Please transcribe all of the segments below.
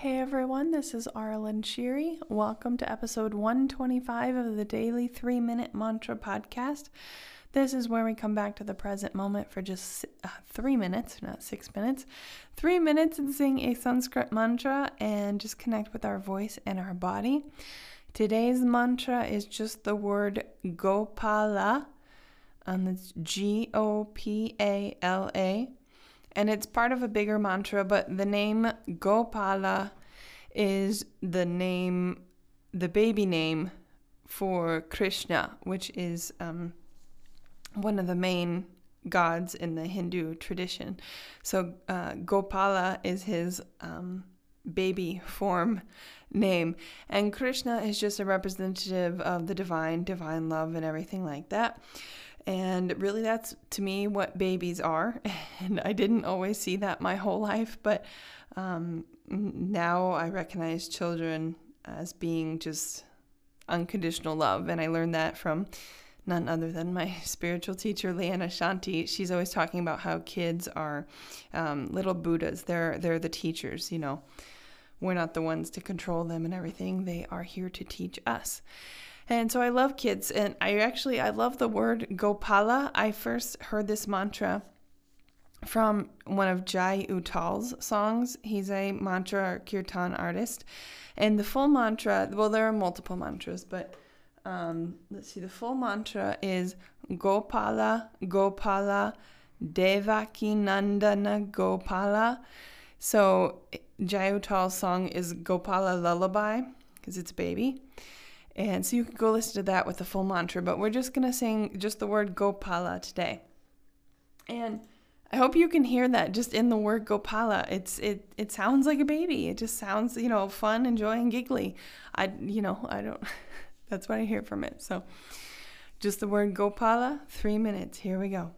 Hey everyone, this is Arlen Sheary. Welcome to episode 125 of the Daily 3 Minute Mantra Podcast. This is where we come back to the present moment for just uh, three minutes, not six minutes. Three minutes and sing a Sanskrit mantra and just connect with our voice and our body. Today's mantra is just the word Gopala, and it's G O P A L A and it's part of a bigger mantra, but the name Gopala is the name, the baby name for Krishna, which is um, one of the main gods in the Hindu tradition. So uh, Gopala is his um, baby form name, and Krishna is just a representative of the divine, divine love, and everything like that. And really, that's to me what babies are. And I didn't always see that my whole life, but um, now I recognize children as being just unconditional love. And I learned that from none other than my spiritual teacher, Leanna Shanti. She's always talking about how kids are um, little Buddhas. They're they're the teachers. You know, we're not the ones to control them and everything. They are here to teach us. And so I love kids, and I actually I love the word Gopala. I first heard this mantra from one of Jai Uttal's songs. He's a mantra or kirtan artist, and the full mantra. Well, there are multiple mantras, but um, let's see. The full mantra is Gopala Gopala Devaki Nandana Gopala. So Jai Uttal's song is Gopala Lullaby because it's baby. And so you can go listen to that with the full mantra, but we're just going to sing just the word Gopala today. And I hope you can hear that just in the word Gopala. It's it it sounds like a baby. It just sounds, you know, fun and joy and giggly. I you know, I don't that's what I hear from it. So just the word Gopala, 3 minutes. Here we go.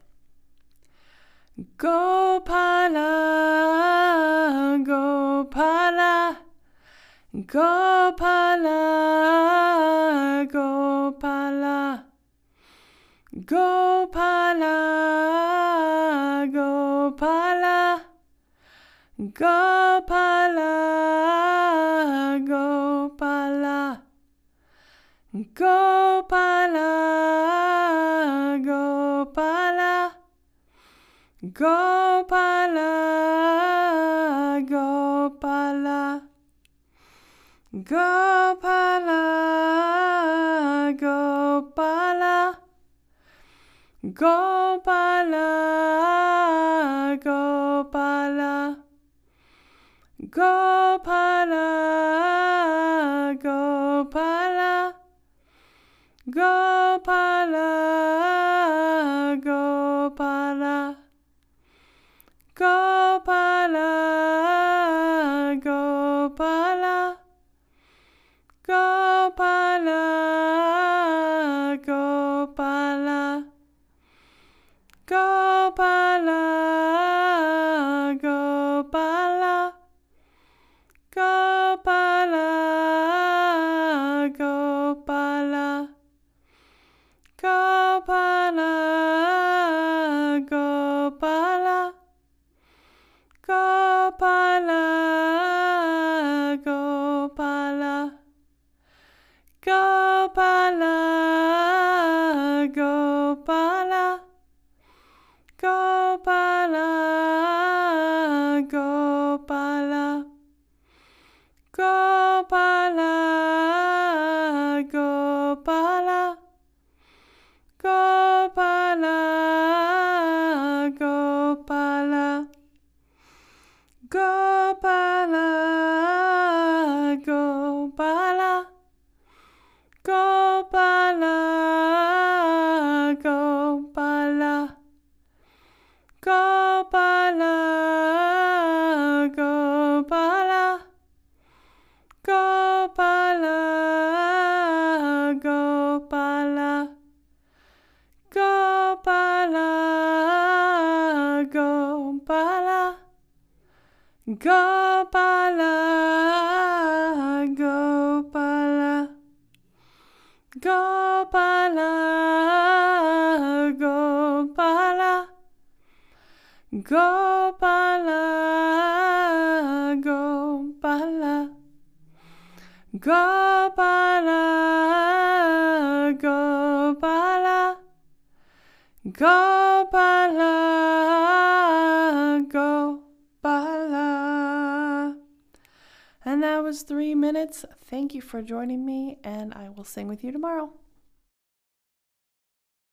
Gopala, Gopala. Gopala, Gopala, Gopala, Gopala, Gopala, Gopala, Gopala, Gopala, Gopala, Gopala. Gopala, Gopala, Gopala, Gopala, Gopala, Gopala, Gopala, Gopala, Gopala, Gopala, Gopala, Gopala, Gopala, Gopala, Gopala, Gopala, Gopala, Gopala. Gopala, Gopala, Gopala, Gopala, Gopala. Gopala, Gopala, Gopala, Gopala. Gopala, Gopala, Gopala, Gopala. And that was three minutes. Thank you for joining me, and I will sing with you tomorrow.